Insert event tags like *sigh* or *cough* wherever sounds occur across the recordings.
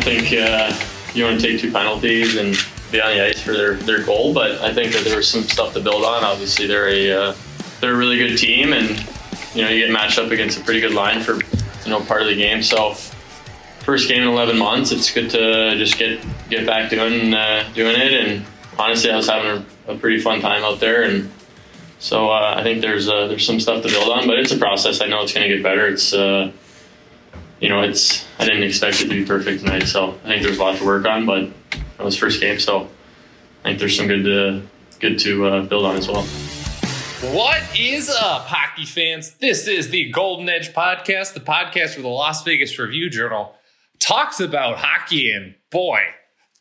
don't think uh, you want to take two penalties and be on the ice for their, their goal, but I think that there was some stuff to build on. Obviously, they're a uh, they're a really good team, and you know you get matched up against a pretty good line for you know part of the game. So first game in 11 months, it's good to just get get back doing uh, doing it. And honestly, I was having a, a, pretty fun time out there, and so uh, I think there's uh, there's some stuff to build on, but it's a process. I know it's going to get better. It's uh, you know, it's I didn't expect it to be perfect tonight, so I think there's a lot to work on. But it was first game, so I think there's some good to good to uh, build on as well. What is up, hockey fans? This is the Golden Edge podcast, the podcast where the Las Vegas Review Journal talks about hockey, and boy,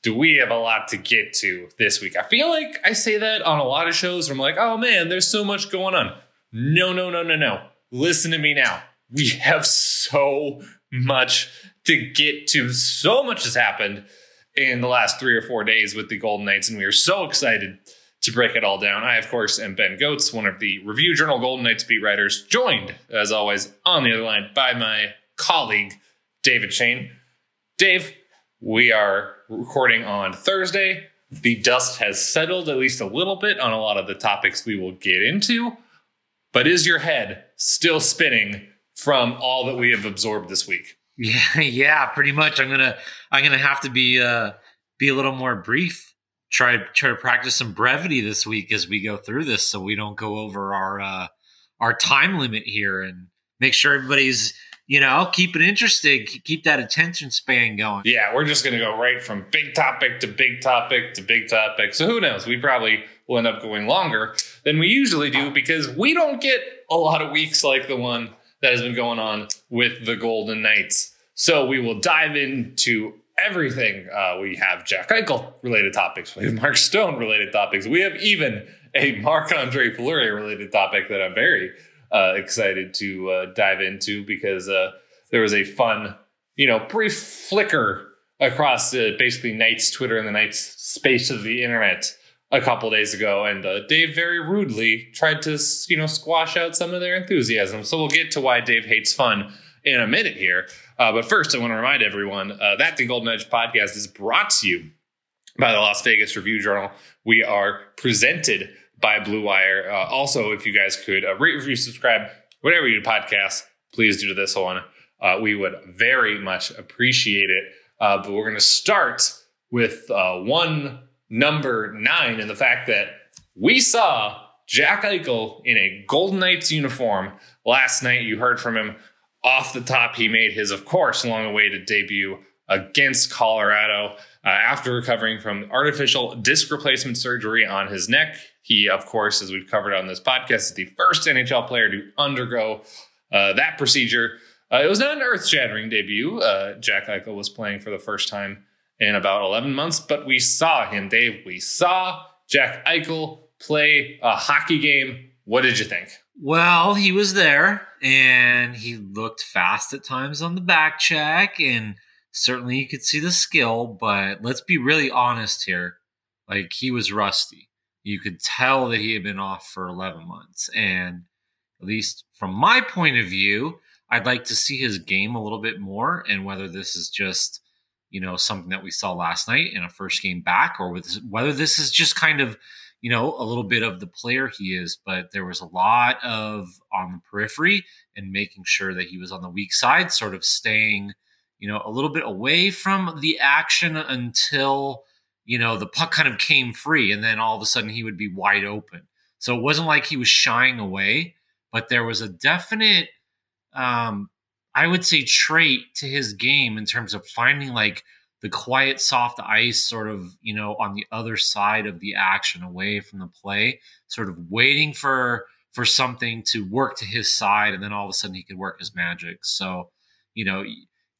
do we have a lot to get to this week. I feel like I say that on a lot of shows I'm like, oh man, there's so much going on. No, no, no, no, no. Listen to me now. We have so much to get to. So much has happened in the last three or four days with the Golden Knights, and we are so excited to break it all down. I, of course, am Ben Gotz, one of the Review Journal Golden Knights beat writers, joined, as always, on the other line by my colleague, David Schoen. Dave, we are recording on Thursday. The dust has settled at least a little bit on a lot of the topics we will get into. But is your head still spinning from all that we have absorbed this week. Yeah, *laughs* yeah, pretty much. I'm gonna I'm gonna have to be uh be a little more brief. Try try to practice some brevity this week as we go through this, so we don't go over our uh our time limit here, and make sure everybody's you know keep it interesting, keep that attention span going. Yeah, we're just gonna go right from big topic to big topic to big topic. So who knows? We probably will end up going longer than we usually do because we don't get a lot of weeks like the one that has been going on with the Golden Knights. So we will dive into everything. Uh, we have Jack Eichel related topics. We have Mark Stone related topics. We have even a Marc Andre Fleury related topic that I'm very uh, excited to uh, dive into because uh, there was a fun, you know, brief flicker across uh, basically Knights Twitter and the Knights space of the internet a couple days ago, and uh, Dave very rudely tried to you know squash out some of their enthusiasm. So we'll get to why Dave hates fun in a minute here. Uh, but first, I want to remind everyone uh, that the Golden Edge podcast is brought to you by the Las Vegas Review Journal. We are presented by Blue Wire. Uh, also, if you guys could uh, rate, review, subscribe, whatever you do podcast, please do to this one. Uh, we would very much appreciate it. but we're going to start with one number nine and the fact that we saw Jack Eichel in a Golden Knights uniform last night. You heard from him off the top. He made his, of course, long awaited debut against Colorado uh, after recovering from artificial disc replacement surgery on his neck. He, of course, as we've covered on this podcast, is the first NHL player to undergo uh, that procedure. Uh, it was not an earth shattering debut. Uh, Jack Eichel was playing for the first time in about 11 months, but we saw him, Dave. We saw Jack Eichel play a hockey game. What did you think? Well, he was there and he looked fast at times on the back check, and certainly you could see the skill, but let's be really honest here. Like, he was rusty. You could tell that he had been off for 11 months. And at least from my point of view, I'd like to see his game a little bit more and whether this is just you know, something that we saw last night in a first game back, or with, whether this is just kind of, you know, a little bit of the player he is. But there was a lot of on the periphery and making sure that he was on the weak side, sort of staying, you know, a little bit away from the action until, you know, the puck kind of came free. And then all of a sudden he would be wide open. So it wasn't like he was shying away, but there was a definite, um, I would say trait to his game in terms of finding like the quiet, soft ice, sort of, you know, on the other side of the action, away from the play, sort of waiting for for something to work to his side, and then all of a sudden he could work his magic. So, you know,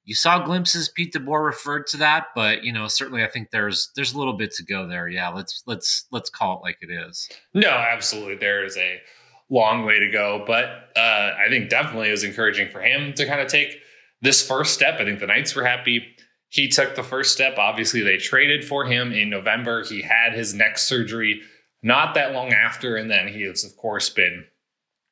you saw glimpses. Pete DeBoer referred to that, but you know, certainly I think there's there's a little bit to go there. Yeah, let's let's let's call it like it is. No, absolutely, there is a long way to go. But uh, I think definitely it was encouraging for him to kind of take this first step. I think the Knights were happy. He took the first step. Obviously, they traded for him in November. He had his neck surgery not that long after. And then he has, of course, been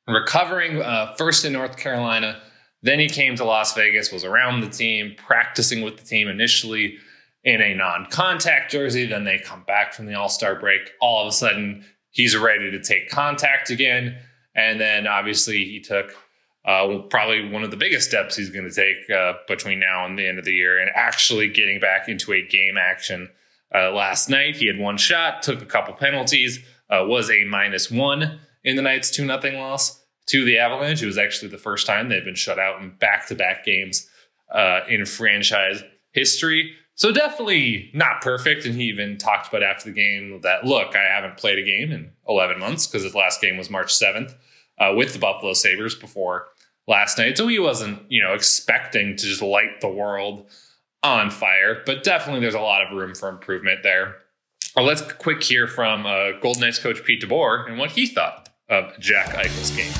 recovering uh, first in North Carolina, Then he came to Las Vegas, was around the team, practicing with the team initially in a non contact jersey. Then they come back from the All Star break. All of a sudden, he's ready to take contact again. And then obviously, he took uh, probably one of the biggest steps he's going to take uh, between now and the end of the year and actually getting back into a game action. Uh, last night, he had one shot, took a couple penalties, uh, was a minus one in the Knights 2 nothing loss to the Avalanche. It was actually the first time they've been shut out in back to back games uh, in franchise history. So definitely not perfect. And he even talked about after the game that, look, I haven't played a game in 11 months because his last game was March 7th uh, with the Buffalo Sabres before last night. So he wasn't, you know, expecting to just light the world on fire, but definitely there's a lot of room for improvement there. Well, let's quick hear from uh, Golden Knights coach Pete DeBoer and what he thought of Jack Eichel's game.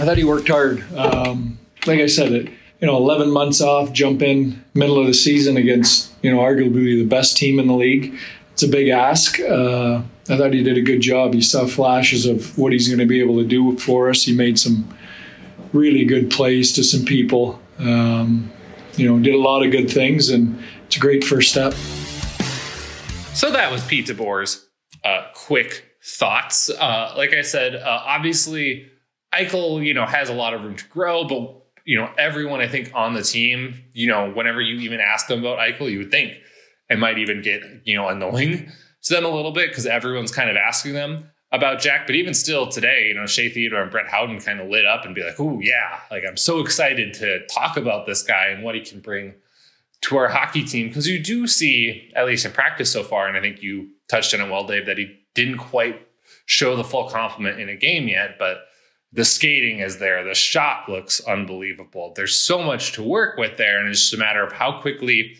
I thought he worked hard. Um, like I said, it, you know, 11 months off, jump in middle of the season against, you know, arguably the best team in the league. It's a big ask. Uh, I thought he did a good job. You saw flashes of what he's going to be able to do for us. He made some really good plays to some people. Um, you know, did a lot of good things, and it's a great first step. So that was Pete DeBoer's uh, quick thoughts. Uh, like I said, uh, obviously Eichel, you know, has a lot of room to grow, but you know, everyone I think on the team, you know, whenever you even ask them about Eichel, you would think it might even get you know annoying to them a little bit because everyone's kind of asking them about Jack. But even still today, you know, Shea Theodore and Brett Howden kind of lit up and be like, "Oh yeah, like I'm so excited to talk about this guy and what he can bring to our hockey team." Because you do see, at least in practice so far, and I think you touched on it well, Dave, that he didn't quite show the full complement in a game yet, but the skating is there. The shot looks unbelievable. There's so much to work with there, and it's just a matter of how quickly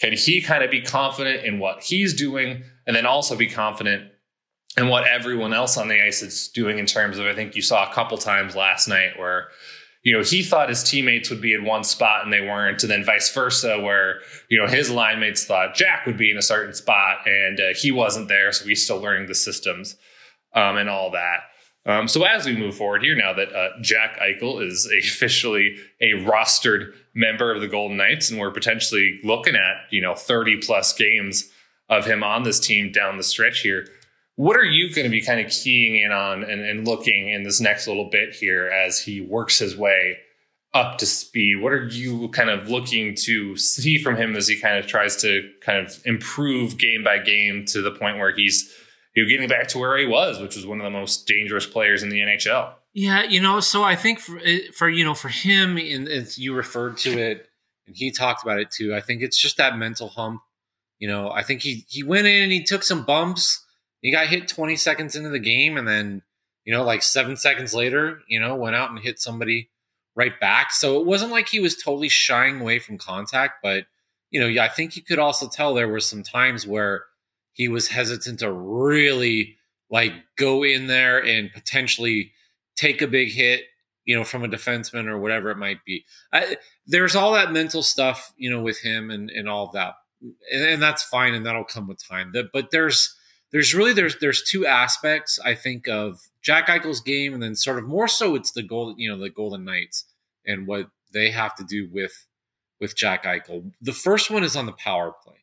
can he kind of be confident in what he's doing, and then also be confident in what everyone else on the ice is doing in terms of I think you saw a couple times last night where you know he thought his teammates would be in one spot and they weren't. And then vice versa where you know his line mates thought Jack would be in a certain spot and uh, he wasn't there. So he's still learning the systems um, and all that. Um, so as we move forward here now that uh, Jack Eichel is *laughs* officially a rostered member of the Golden Knights and we're potentially looking at you know 30 plus games of him on this team down the stretch here what are you going to be kind of keying in on and, and looking in this next little bit here as he works his way up to speed? What are you kind of looking to see from him as he kind of tries to kind of improve game by game to the point where he's you getting back to where he was, which was one of the most dangerous players in the NHL? Yeah, you know, so I think for eh, for you know for him, and you referred to it, and he talked about it too. I think it's just that mental hump. You know, I think he he went in and he took some bumps he got hit 20 seconds into the game and then, you know, like seven seconds later, you know, went out and hit somebody right back. So it wasn't like he was totally shying away from contact, but, you know, I think you could also tell there were some times where he was hesitant to really like go in there and potentially take a big hit, you know, from a defenseman or whatever it might be. I, there's all that mental stuff, you know, with him and, and all that. And, and that's fine. And that'll come with time. But there's, there's really there's there's two aspects I think of Jack Eichel's game, and then sort of more so it's the golden you know the Golden Knights and what they have to do with with Jack Eichel. The first one is on the power play.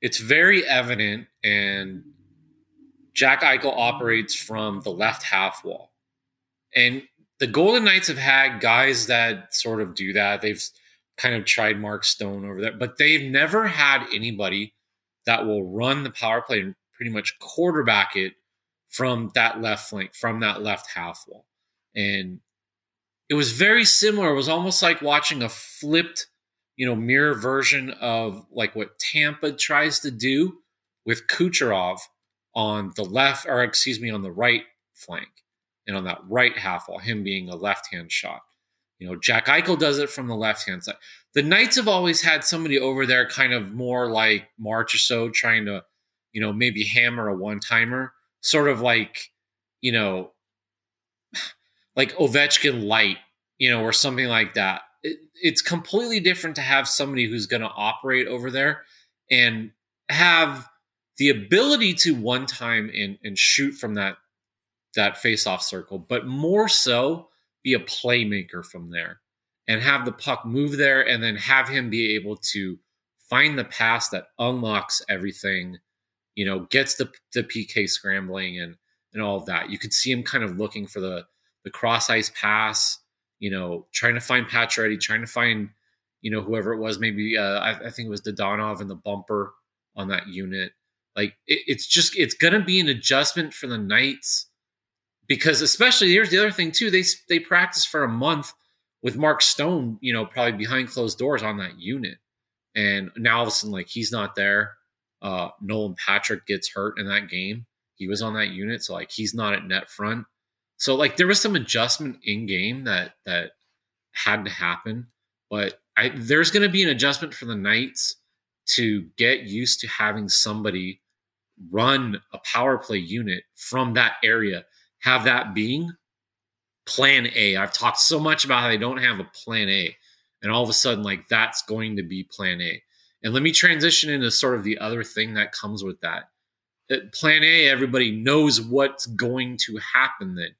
It's very evident, and Jack Eichel operates from the left half wall, and the Golden Knights have had guys that sort of do that. They've kind of tried Mark Stone over there, but they've never had anybody that will run the power play and pretty much quarterback it from that left flank, from that left half wall. And it was very similar. It was almost like watching a flipped, you know, mirror version of like what Tampa tries to do with Kucherov on the left, or excuse me, on the right flank and on that right half wall, him being a left hand shot. You know, Jack Eichel does it from the left hand side the Knights have always had somebody over there, kind of more like Marchessault, trying to, you know, maybe hammer a one timer, sort of like, you know, *sighs* like Ovechkin light, you know, or something like that. It, it's completely different to have somebody who's going to operate over there and have the ability to one time and, and shoot from that that face off circle, but more so be a playmaker from there and have the puck move there and then have him be able to find the pass that unlocks everything, you know, gets the the PK scrambling and and all of that. You could see him kind of looking for the the cross ice pass, you know, trying to find Pacioretty, trying to find, you know, whoever it was, maybe uh, I, I think it was Dadonov and the bumper on that unit. Like it, it's just it's gonna be an adjustment for the Knights because especially here's the other thing too. They they practice for a month with Mark Stone, you know, probably behind closed doors on that unit, and now all of a sudden like he's not there. Uh, Nolan Patrick gets hurt in that game. He was on that unit, so like he's not at net front. So like there was some adjustment in game that that had to happen, but I, there's going to be an adjustment for the Knights to get used to having somebody run a power play unit from that area. Have that being plan A. I've talked so much about how they don't have a plan A, and all of a sudden, like that's going to be plan A. And let me transition into sort of the other thing that comes with that. Uh, plan A, everybody knows what's going to happen then.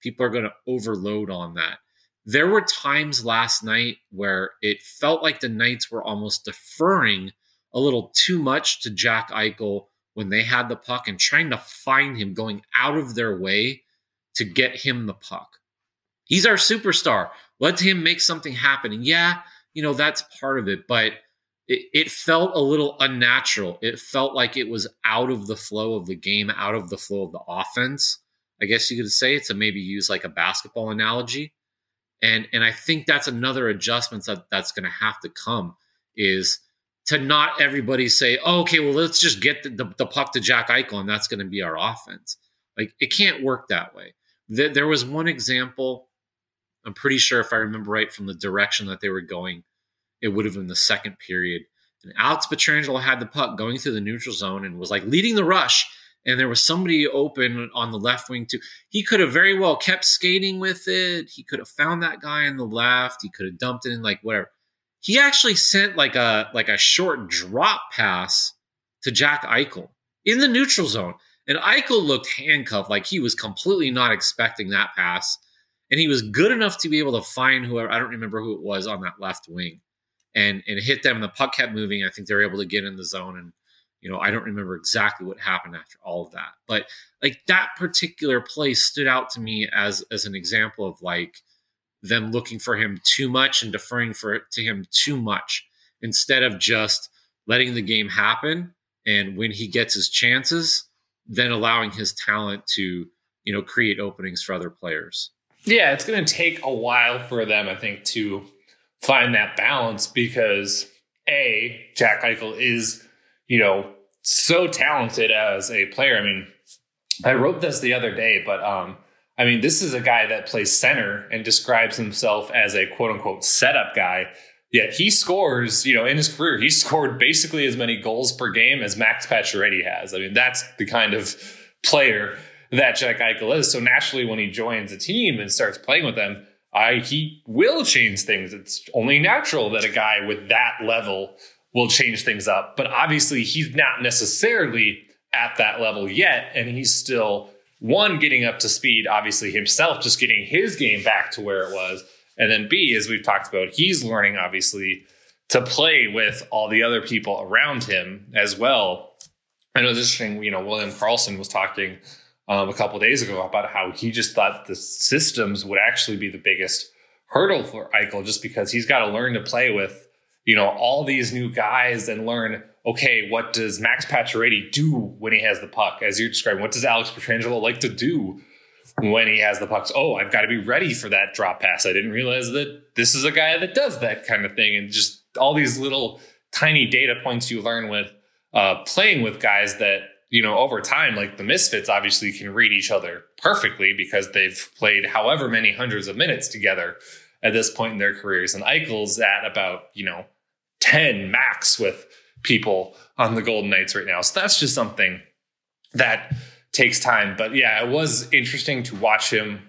People are going to overload on that. There were times last night where it felt like the Knights were almost deferring a little too much to Jack Eichel when they had the puck and trying to find him, going out of their way to get him the puck. He's our superstar. Let him make something happen. And yeah, you know, that's part of it, but it, it felt a little unnatural. It felt like it was out of the flow of the game, out of the flow of the offense. I guess you could say it to maybe use like a basketball analogy. And and I think that's another adjustment that that's to have to come is to not everybody say, oh, okay, well, let's just get the, the, the puck to Jack Eichel and that's going to be our offense. Like it can't work that way. There, there was one example. I'm pretty sure if I remember right from the direction that they were going, it would have been the second period. And Alex Pietrangelo had the puck going through the neutral zone and was like leading the rush. And there was somebody open on the left wing too. He could have very well kept skating with it. He could have found that guy on the left. He could have dumped it in like whatever he actually sent like a like a short drop pass to Jack Eichel in the neutral zone. And Eichel looked handcuffed, like he was completely not expecting that pass. And he was good enough to be able to find whoever I don't remember who it was on that left wing and and hit them. And the puck kept moving. I think they were able to get in the zone. And, you know, I don't remember exactly what happened after all of that. But like that particular play stood out to me as as an example of like them looking for him too much and deferring for to him too much instead of just letting the game happen. And when he gets his chances then allowing his talent to you know create openings for other players. Yeah it's going to take a while for them i think to find that balance because a jack eichel is you know so talented as a player. I mean i wrote this the other day but um I mean, this is a guy that plays center and describes himself as a quote unquote setup guy. Yet he scores, you know, in his career, he scored basically as many goals per game as Max Pacioretty has. I mean, that's the kind of player that Jack Eichel is. So naturally, when he joins a team and starts playing with them, I he will change things. It's only natural that a guy with that level will change things up. But obviously, he's not necessarily at that level yet, and he's still one getting up to speed, obviously himself just getting his game back to where it was, and then B, as we've talked about, he's learning obviously to play with all the other people around him as well. I know this interesting. You know, William Karlsson was talking um, a couple days ago about how he just thought the systems would actually be the biggest hurdle for Eichel, just because he's got to learn to play with you know all these new guys and learn okay, what does Max Pacioretty do when he has the puck? As you're describing, what does Alex Pietrangelo like to do when he has the pucks? Oh, I've got to be ready for that drop pass. I didn't realize that this is a guy that does that kind of thing. And just all these little tiny data points you learn with uh, playing with guys that, you know, over time, like the Misfits obviously can read each other perfectly because they've played however many hundreds of minutes together at this point in their careers. And Eichel's at about, you know, 10 max with people on the Golden Knights right now. So that's just something that takes time. But yeah, it was interesting to watch him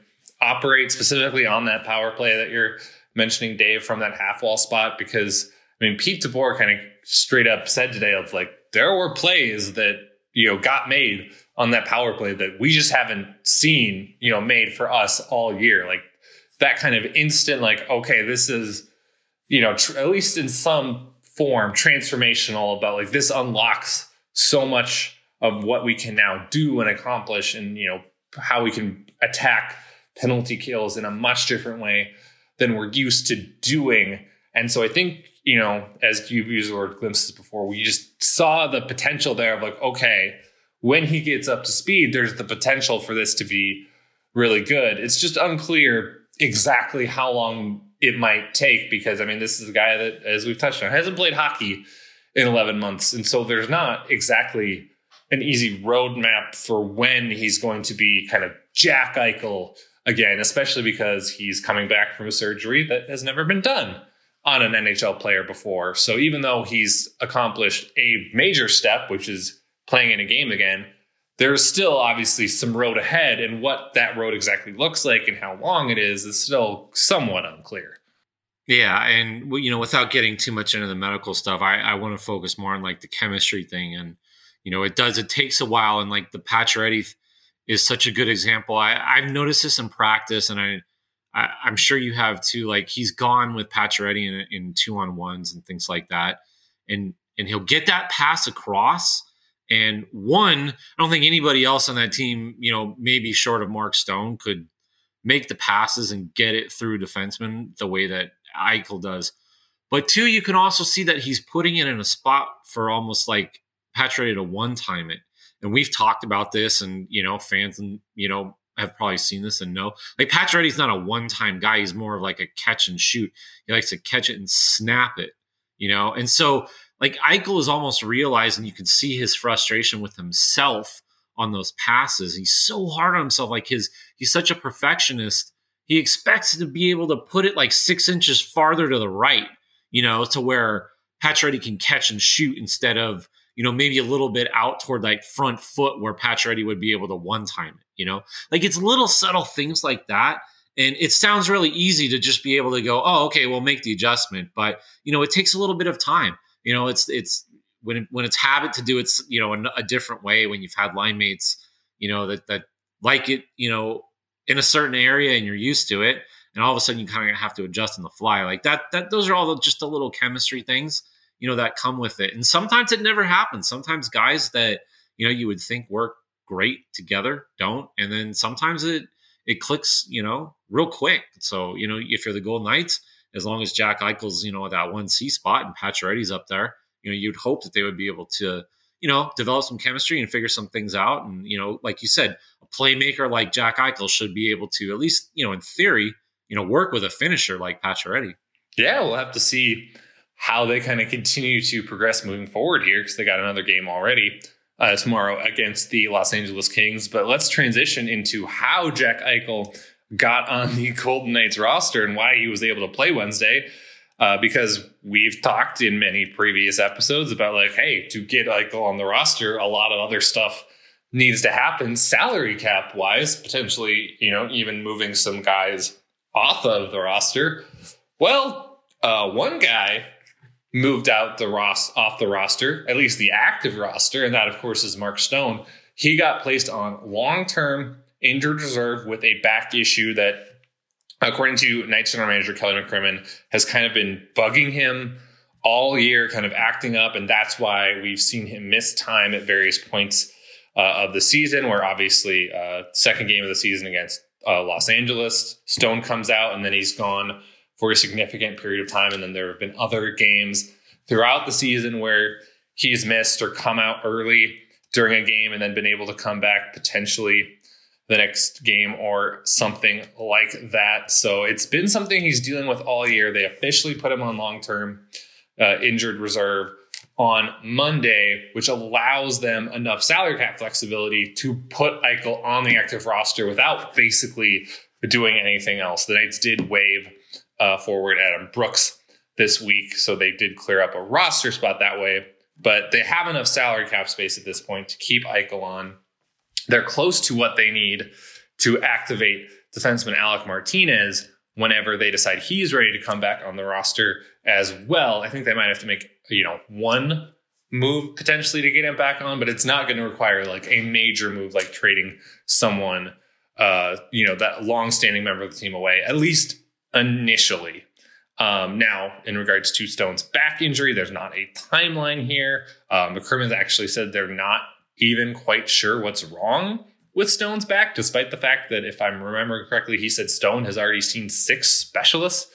operate specifically on that power play that you're mentioning, Dave, from that half wall spot. Because I mean, Pete DeBoer kind of straight up said today of like there were plays that you know got made on that power play that we just haven't seen you know made for us all year. Like that kind of instant, like, okay, this is, you know, tr- at least in some form, transformational about like this unlocks so much of what we can now do and accomplish and, you know, how we can attack penalty kills in a much different way than we're used to doing. And so I think, you know, as you've used the word glimpses before, we just saw the potential there of like, okay, when he gets up to speed, there's the potential for this to be really good. It's just unclear exactly how long it might take because I mean, this is a guy that, as we've touched on, hasn't played hockey in 11 months. And so there's not exactly an easy roadmap for when he's going to be kind of Jack Eichel again, especially because he's coming back from a surgery that has never been done on an NHL player before. So even though he's accomplished a major step, which is playing in a game again, there's still obviously some road ahead, and what that road exactly looks like and how long it is is still somewhat unclear. Yeah, and you know, without getting too much into the medical stuff, I, I want to focus more on like the chemistry thing, and you know, it does it takes a while, and like the Pacioretty is such a good example. I, I've noticed this in practice, and I, I am sure you have too. Like he's gone with Pacioretty in, in two on ones and things like that, and and he'll get that pass across and one, I don't think anybody else on that team, you know, maybe short of Mark Stone, could make the passes and get it through defensemen the way that Eichel does. But two, you can also see that he's putting it in a spot for almost like Pacioretty to one time it. And we've talked about this, and you know, fans and you know have probably seen this and know like Pacioretty's not a one time guy. He's more of like a catch and shoot. He likes to catch it and snap it, you know. And so like Eichel is almost realizing you can see his frustration with himself on those passes. He's so hard on himself. Like his, he's such a perfectionist. He expects to be able to put it like six inches farther to the right, you know, to where Pacioretty can catch and shoot instead of, you know, maybe a little bit out toward like front foot where Pacioretty would be able to one time it, you know, like it's little subtle things like that. And it sounds really easy to just be able to go, oh, okay, we'll make the adjustment. But, you know, it takes a little bit of time. You know, it's it's when when it's habit to do it's you know, a, a different way. When you've had line mates, you know, that that like it, you know, in a certain area and you're used to it, and all of a sudden you kind of have to adjust on the fly. Like that, that those are all just the little chemistry things, you know, that come with it. And sometimes it never happens. Sometimes guys that you know you would think work great together don't, and then sometimes it it clicks, you know, real quick. So you know, if you're the Golden Knights as long as Jack Eichel's, you know, that one C spot and Pacioretty's up there, you know, you'd hope that they would be able to, you know, develop some chemistry and figure some things out. And, you know, like you said, a playmaker like Jack Eichel should be able to, at least, you know, in theory, you know, work with a finisher like Pacioretty. Yeah, we'll have to see how they kind of continue to progress moving forward here because they got another game already uh, tomorrow against the Los Angeles Kings. But let's transition into how Jack Eichel got on the *laughs* Golden Knights roster and why he was able to play Wednesday. Uh, because we've talked in many previous episodes about like, hey, to get Eichel on the roster, a lot of other stuff needs to happen salary cap wise, potentially, you know, even moving some guys off of the roster. Well, uh, one guy moved out the Ross off the roster, at least the active roster, and that of course is Mark Stone. He got placed on long term injured reserve with a back issue that, according to Knights general manager Kelly McCrimmon, has kind of been bugging him all year, kind of acting up, and that's why we've seen him miss time at various points uh, of the season. Where obviously, uh, second game of the season against uh, Los Angeles, Stone comes out, and then he's gone for a significant period of time, and then there have been other games throughout the season where he's missed or come out early during a game and then been able to come back potentially the next game or something like that. So it's been something he's dealing with all year. They officially put him on long term uh, injured reserve on Monday, which allows them enough salary cap flexibility to put Eichel on the active roster without basically doing anything else. The Knights did waive uh, forward Adam Brooks this week, so they did clear up a roster spot that way. But they have enough salary cap space at this point to keep Eichel on they're close to what they need to activate defenseman Alec Martinez whenever they decide he's ready to come back on the roster as well. I think they might have to make, you know, one move potentially to get him back on, but it's not going to require like a major move like trading someone uh, you know, that long-standing member of the team away, at least initially. Um, now, in regards to Stone's back injury, there's not a timeline here. Um, McCrimmon's actually said they're not even quite sure what's wrong with Stone's back, despite the fact that, if I'm remembering correctly, he said Stone has already seen six specialists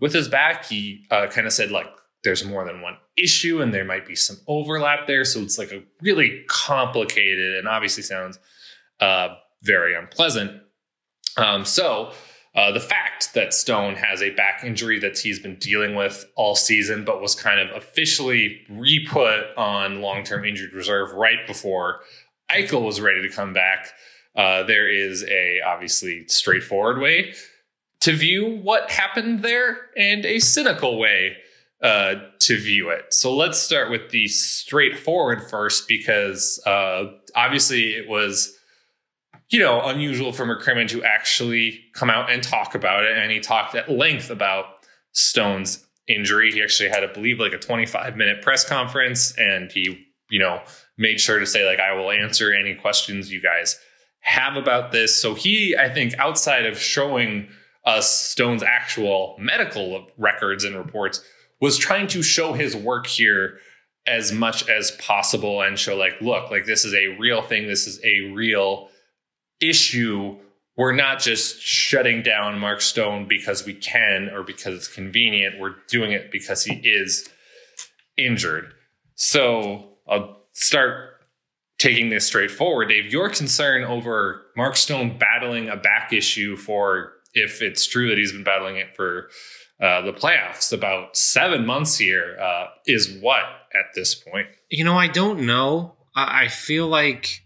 with his back. He uh, kind of said, like, there's more than one issue and there might be some overlap there. So it's like a really complicated and obviously sounds uh, very unpleasant. Um, so uh, the fact that Stone has a back injury that he's been dealing with all season, but was kind of officially re put on long term injured reserve right before Eichel was ready to come back. Uh, there is a obviously straightforward way to view what happened there and a cynical way uh, to view it. So let's start with the straightforward first, because uh, obviously it was, you know, unusual for McCrimmon to actually come out and talk about it, and he talked at length about Stone's injury. He actually had, I believe, like a 25 minute press conference, and he, you know, made sure to say like, I will answer any questions you guys have about this. So he, I think, outside of showing us Stone's actual medical records and reports was trying to show his work here as much as possible and show like look like this is a real thing this is a real issue we're not just shutting down mark stone because we can or because it's convenient we're doing it because he is injured so i'll start taking this straight forward dave your concern over mark stone battling a back issue for if it's true that he's been battling it for uh, the playoffs. About seven months here uh, is what at this point? You know, I don't know. I, I feel like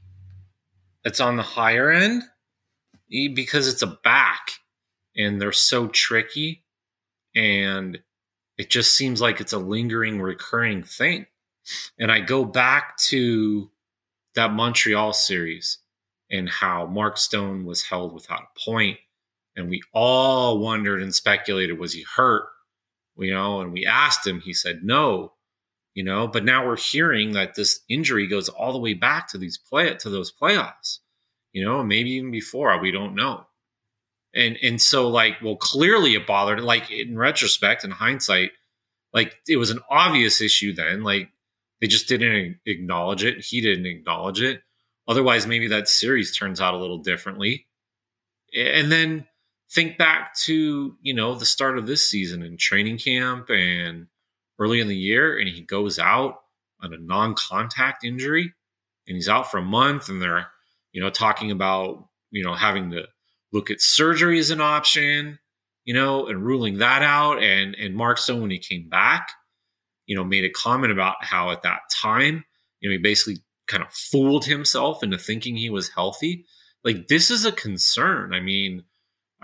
it's on the higher end because it's a back and they're so tricky and it just seems like it's a lingering recurring thing. And i go back to that montreal series and how mark stone was held without a point and we all wondered and speculated was he hurt? You know and we asked him he said no you know? But now we're hearing that this injury goes all the way back to these play to those playoffs you know maybe even before we don't know. And and so like well clearly it bothered like in retrospect in hindsight like it was an obvious issue then like they just didn't acknowledge it he didn't acknowledge it. Otherwise maybe that series turns out a little differently. And then think back to you know the start of this season in training camp and early in the year and he goes out on a non-contact injury and he's out for a month and they're you know talking about you know having to look at surgery as an option you know and ruling that out. And and mark stone when he came back you know made a comment about how at that time you know he basically kind of fooled himself into thinking he was healthy. Like this is a concern. I mean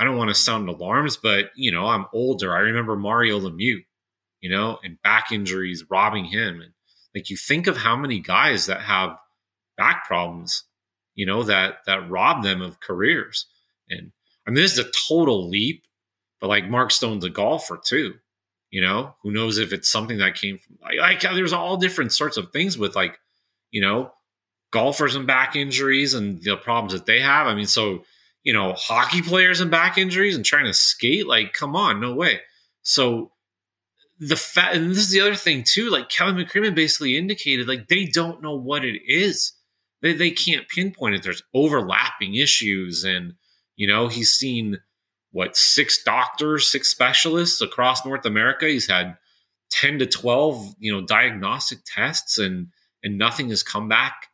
I don't want to sound alarms, but you know, I'm older. I remember Mario Lemieux, you know, and back injuries robbing him. And like you think of how many guys that have back problems, you know, that that rob them of careers. And I mean, this is a total leap, but like Mark Stone's a golfer too. You know, who knows if it's something that came from like, like uh, there's all different sorts of things with like, you know, golfers and back injuries and the problems that they have. I mean, so you know, hockey players and back injuries and trying to skate. Like, come on, no way. So the fact, and this is the other thing too. Like Kevin McCrimmon basically indicated, like they don't know what it is. They they can't pinpoint it. There's overlapping issues, and you know, he's seen what six doctors, six specialists across North America. He's had ten to twelve, you know, diagnostic tests, and and nothing has come back.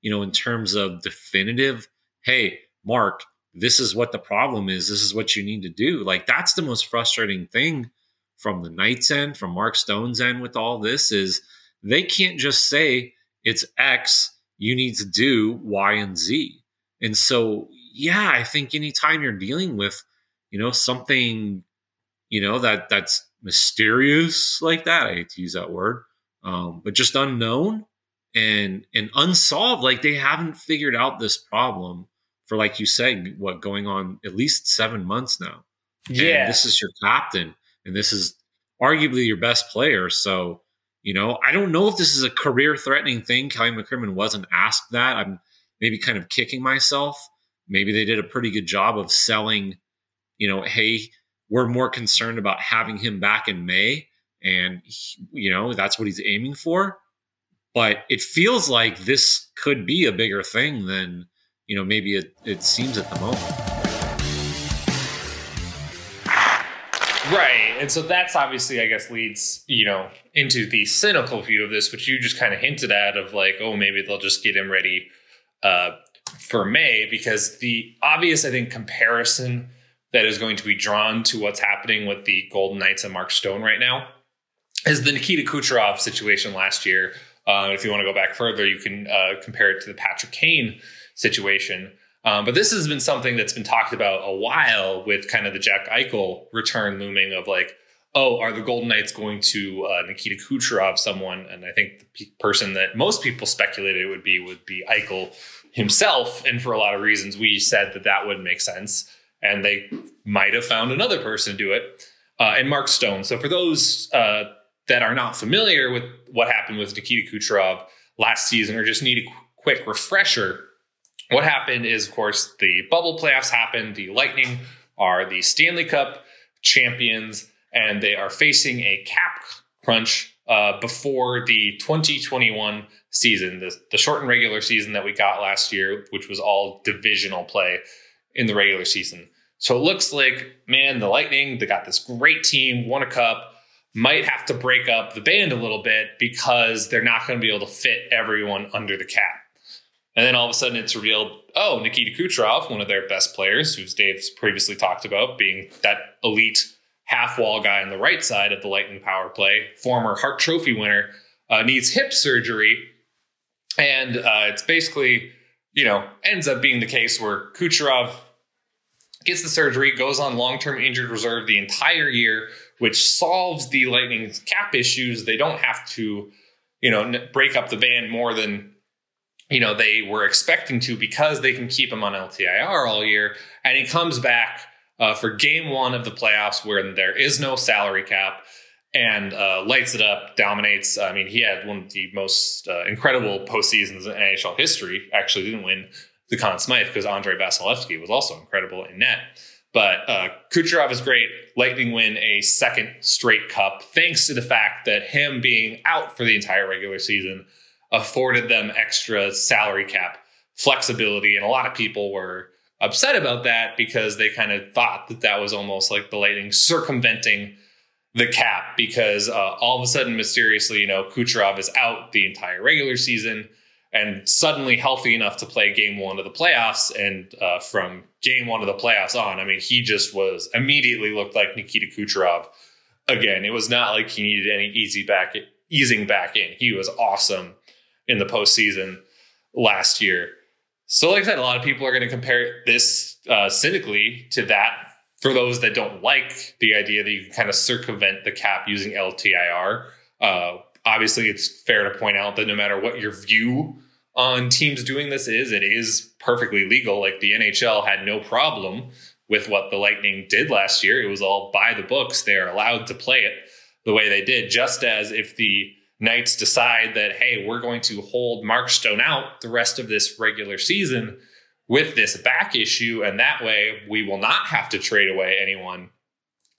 You know, in terms of definitive. Hey, Mark, this is what the problem is. This is what you need to do. Like that's the most frustrating thing from the Knights end, from Mark Stone's end with all this is they can't just say it's X, you need to do Y and Z. And so, yeah, I think anytime you're dealing with, you know, something, you know, that that's mysterious like that, I hate to use that word, um, but just unknown and and unsolved, like they haven't figured out this problem for like you said, what going on at least seven months now. Yeah, and this is your captain, and this is arguably your best player. So you know, I don't know if this is a career threatening thing. Kelly McCrimmon wasn't asked that. I'm maybe kind of kicking myself maybe they did a pretty good job of selling, you know, hey, we're more concerned about having him back in May. And, he, you know, that's what he's aiming for. But it feels like this could be a bigger thing than, you know, maybe it, it seems at the moment. Right. And so that's obviously, I guess, leads, you know, into the cynical view of this, which you just kind of hinted at of like, oh, maybe they'll just get him ready uh, for May, because the obvious, I think, comparison that is going to be drawn to what's happening with the Golden Knights and Mark Stone right now is the Nikita Kucherov situation last year. Uh, if you want to go back further, you can uh, compare it to the Patrick Kane situation. Um, but this has been something that's been talked about a while with kind of the Jack Eichel return looming of like, oh, are the Golden Knights going to uh, Nikita Kucherov someone? And I think the pe- person that most people speculated it would be would be Eichel himself. And for a lot of reasons, we said that that would make sense. And they might have found another person to do it. Uh, and Mark Stone. So for those uh, that are not familiar with what happened with Nikita Kucherov last season or just need a qu- quick refresher, what happened is, of course, the bubble playoffs happened. The Lightning are the Stanley Cup champions, and they are facing a cap crunch uh, before the 2021 season, the, the shortened regular season that we got last year, which was all divisional play in the regular season. So it looks like, man, the Lightning, they got this great team, won a cup, might have to break up the band a little bit because they're not going to be able to fit everyone under the cap. And then all of a sudden it's revealed, oh, Nikita Kucherov, one of their best players, who's Dave's previously talked about, being that elite half wall guy on the right side of the Lightning power play, former Hart Trophy winner, uh, needs hip surgery. And uh, it's basically, you know, ends up being the case where Kucherov gets the surgery, goes on long term injured reserve the entire year, which solves the Lightning's cap issues. They don't have to, you know, break up the band more than you know they were expecting to because they can keep him on LTIR all year, and he comes back uh, for Game One of the playoffs where there is no salary cap and uh, lights it up, dominates. I mean, he had one of the most uh, incredible postseasons in NHL history. Actually, didn't win the Conn Smythe because Andrei Vasilevskiy was also incredible in net. But uh, Kucherov is great. Lightning win a second straight cup thanks to the fact that him being out for the entire regular season afforded them extra salary cap flexibility. And a lot of people were upset about that because they kind of thought that that was almost like the Lightning circumventing the cap because uh, all of a sudden, mysteriously, you know, Kucherov is out the entire regular season and suddenly healthy enough to play game one of the playoffs. And uh, from game one of the playoffs on, I mean, he just was immediately looked like Nikita Kucherov again. It was not like he needed any easy back easing back in. He was awesome in the postseason last year. So, like I said, a lot of people are going to compare this uh, cynically to that for those that don't like the idea that you can kind of circumvent the cap using LTIR. Uh, obviously, it's fair to point out that no matter what your view on teams doing this is, it is perfectly legal. Like the NHL had no problem with what the Lightning did last year. It was all by the books. They are allowed to play it the way they did, just as if the Knights decide that, hey, we're going to hold Mark Stone out the rest of this regular season with this back issue. And that way we will not have to trade away anyone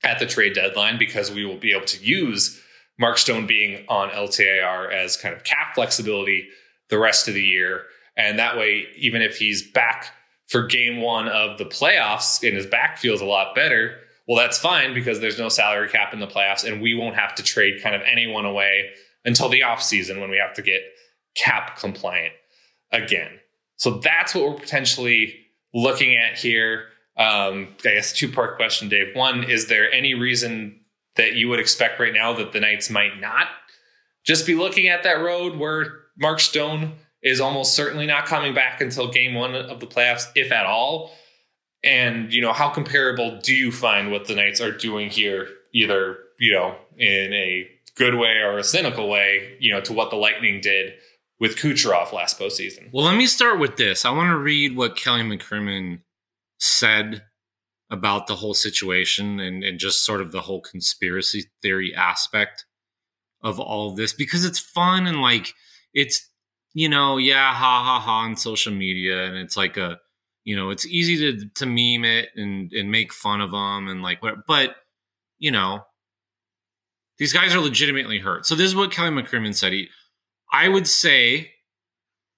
at the trade deadline because we will be able to use Mark Stone being on LTIR as kind of cap flexibility the rest of the year. And that way, even if he's back for game one of the playoffs and his back feels a lot better, well, that's fine because there's no salary cap in the playoffs and we won't have to trade kind of anyone away until the off season when we have to get cap compliant again. So that's what we're potentially looking at here. Um, I guess two part question, Dave. One, is there any reason that you would expect right now that the Knights might not just be looking at that road where Mark Stone is almost certainly not coming back until game one of the playoffs, if at all? And, you know, how comparable do you find what the Knights are doing here, either, you know, in a good way or a cynical way, you know, to what the Lightning did with Kucherov last postseason. Well, let me start with this. I want to read what Kelly McCrimmon said about the whole situation and, and just sort of the whole conspiracy theory aspect of all of this because it's fun and like it's you know yeah ha ha ha on social media and it's like a you know, it's easy to to meme it and and make fun of them and like what, but you know, these guys are legitimately hurt. So this is what Kelly McCrimmon said. He, I would say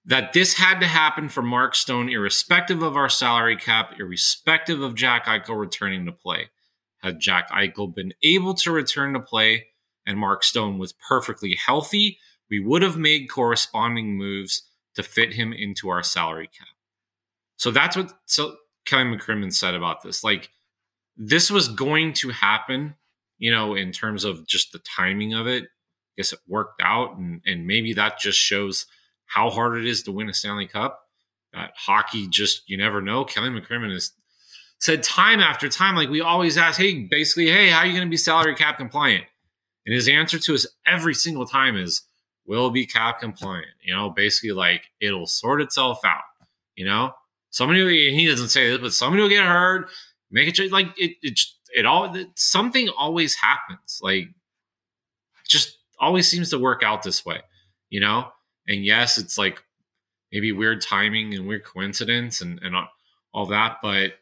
that this had to happen for Mark Stone, irrespective of our salary cap, irrespective of Jack Eichel returning to play. Had Jack Eichel been able to return to play and Mark Stone was perfectly healthy, we would have made corresponding moves to fit him into our salary cap. So that's what so Kelly McCrimmon said about this. Like this was going to happen, you know, in terms of just the timing of it. I guess it worked out, and and maybe that just shows how hard it is to win a Stanley Cup. That hockey just you never know. Kelly McCrimmon has said time after time, like we always ask, hey, basically, hey, how are you going to be salary cap compliant? And his answer to us every single time is, "We'll be cap compliant. You know, basically like it'll sort itself out. You know, somebody he doesn't say this, but somebody will get hurt. Make it like it. It, it all something always happens. Like just always seems to work out this way. You know, and yes, it's like maybe weird timing and weird coincidence and and all that, but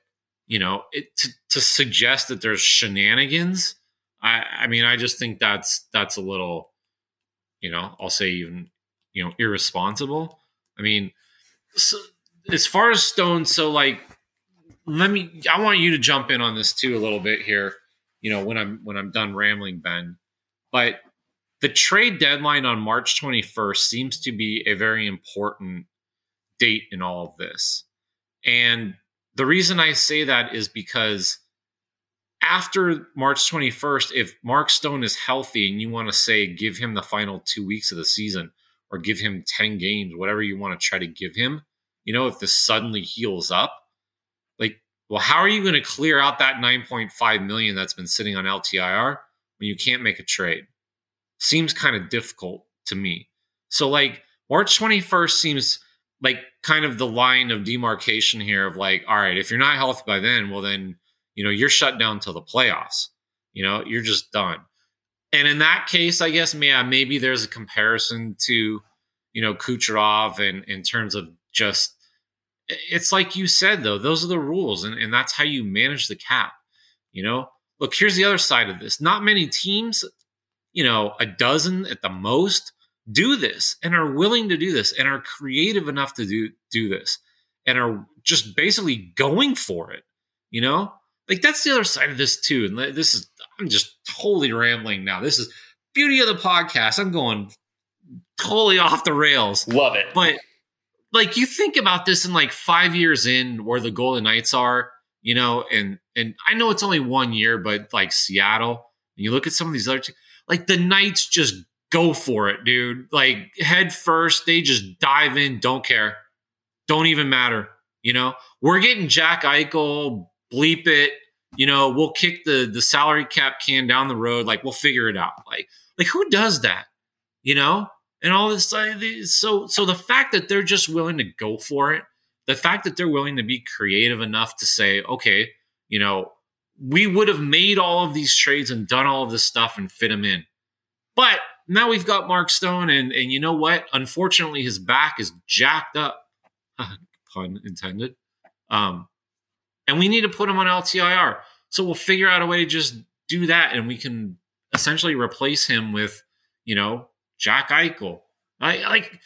you know, it to, to suggest that there's shenanigans. I I mean, I just think that's that's a little you know, I'll say even, you know, irresponsible. I mean, so as far as Stone, so like, let me, I want you to jump in on this too a little bit here, you know, when I'm, when I'm done rambling, Ben. But the trade deadline on March 21st seems to be a very important date in all of this. And the reason I say that is because after March 21st, if Mark Stone is healthy and you want to say give him the final two weeks of the season or give him 10 games, whatever you want to try to give him, you know, if this suddenly heals up, well, how are you going to clear out that 9.5 million that's been sitting on LTIR when you can't make a trade? Seems kind of difficult to me. So, like, March 21st seems like kind of the line of demarcation here of like, all right, if you're not healthy by then, well, then you know, you're shut down till the playoffs. You know, you're just done. And in that case, I guess, yeah, maybe there's a comparison to, you know, Kucherov and in terms of just it's like you said though, those are the rules, and, and that's how you manage the cap. You know, look, here's the other side of this. Not many teams, you know, a dozen at the most, do this and are willing to do this and are creative enough to do do this and are just basically going for it. You know, like that's the other side of this too. And this is I'm just totally rambling now. This is beauty of the podcast. I'm going totally off the rails. Love it. But like you think about this in like five years in where the Golden Knights are, you know, and and I know it's only one year, but like Seattle, and you look at some of these other teams, like the Knights just go for it, dude. Like head first, they just dive in, don't care. Don't even matter. You know, we're getting Jack Eichel, bleep it. You know, we'll kick the the salary cap can down the road. Like we'll figure it out. Like like who does that? You know, and all this. So so the fact that they're just willing to go for it, the fact that they're willing to be creative enough to say, okay, you know, we would have made all of these trades and done all of this stuff and fit them in, but now we've got Mark Stone, and and you know what? Unfortunately, his back is jacked up. *laughs* Pun intended. Um, and we need to put him on LTIR. So we'll figure out a way to just do that, and we can essentially replace him with, you know, Jack Eichel. I like.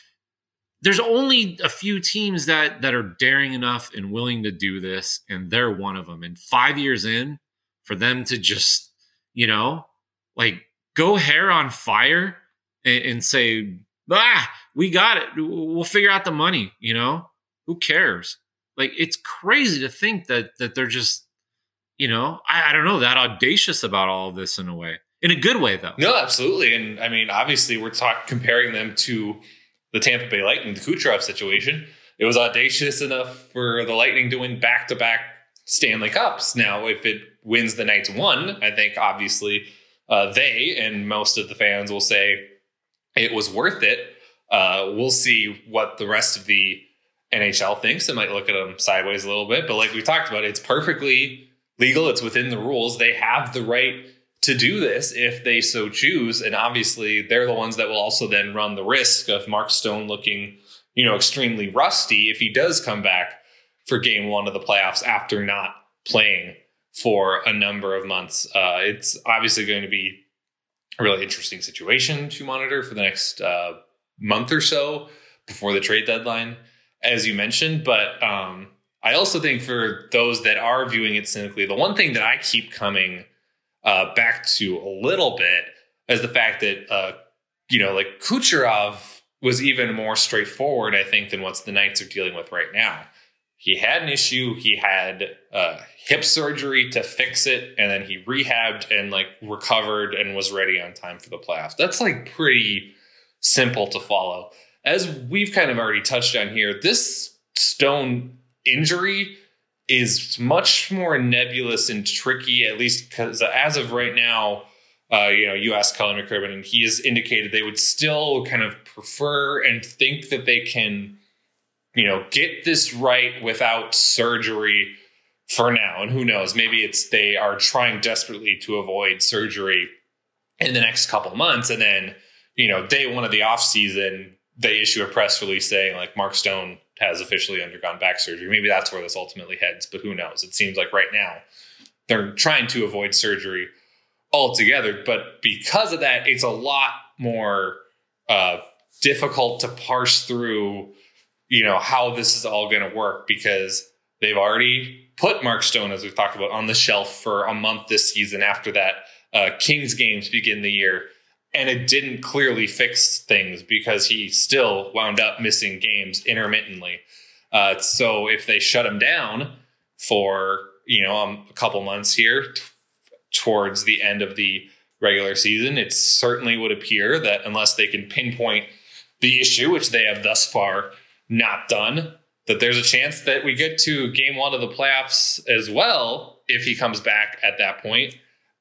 There's only a few teams that that are daring enough and willing to do this, and they're one of them. And five years in, for them to just, you know, like go hair on fire and, and say, ah, we got it. We'll figure out the money. You know, who cares? Like it's crazy to think that that they're just, you know, I, I don't know, that audacious about all of this in a way. In a good way though. No, absolutely. And I mean, obviously we're talking comparing them to the Tampa Bay Lightning, the Kucherov situation. It was audacious enough for the Lightning to win back to back Stanley Cups. Now, if it wins the Knights one, I think obviously uh, they and most of the fans will say it was worth it. Uh, we'll see what the rest of the NHL thinks. It might look at them sideways a little bit, but like we talked about, it's perfectly legal. It's within the rules. They have the right to do this if they so choose. And obviously, they're the ones that will also then run the risk of Mark Stone looking, you know, extremely rusty if he does come back for game one of the playoffs after not playing for a number of months. Uh, it's obviously going to be a really interesting situation to monitor for the next uh, month or so before the trade deadline, as you mentioned. But um, I also think for those that are viewing it cynically, the one thing that I keep coming uh, back to a little bit as the fact that, uh, you know, like Kucherov was even more straightforward, I think, than what the Knights are dealing with right now. He had an issue. He had uh, hip surgery to fix it, and then he rehabbed and like recovered and was ready on time for the playoffs. That's like pretty simple to follow. As we've kind of already touched on here, this Stone injury is much more nebulous and tricky, at least because as of right now, uh, you know, you asked Colin McCrimmon, and he has indicated they would still kind of prefer and think that they can, you know, get this right without surgery for now. And who knows, maybe it's they are trying desperately to avoid surgery in the next couple months, and then you know, day one of the off season, they issue a press release saying like Mark Stone has officially undergone back surgery. Maybe that's where this ultimately heads, but who knows? It seems like right now they're trying to avoid surgery altogether. But because of that, it's a lot more uh, difficult to parse through, you know, how this is all going to work because they've already put Mark Stone, as we've talked about, on the shelf for a month this season after that uh, Kings games begin the year. And it didn't clearly fix things because he still wound up missing games intermittently. Uh, so if they shut him down for you know um, a couple months here t- towards the end of the regular season, it certainly would appear that unless they can pinpoint the issue, which they have thus far not done, that there's a chance that we get to game one of the playoffs as well if he comes back at that point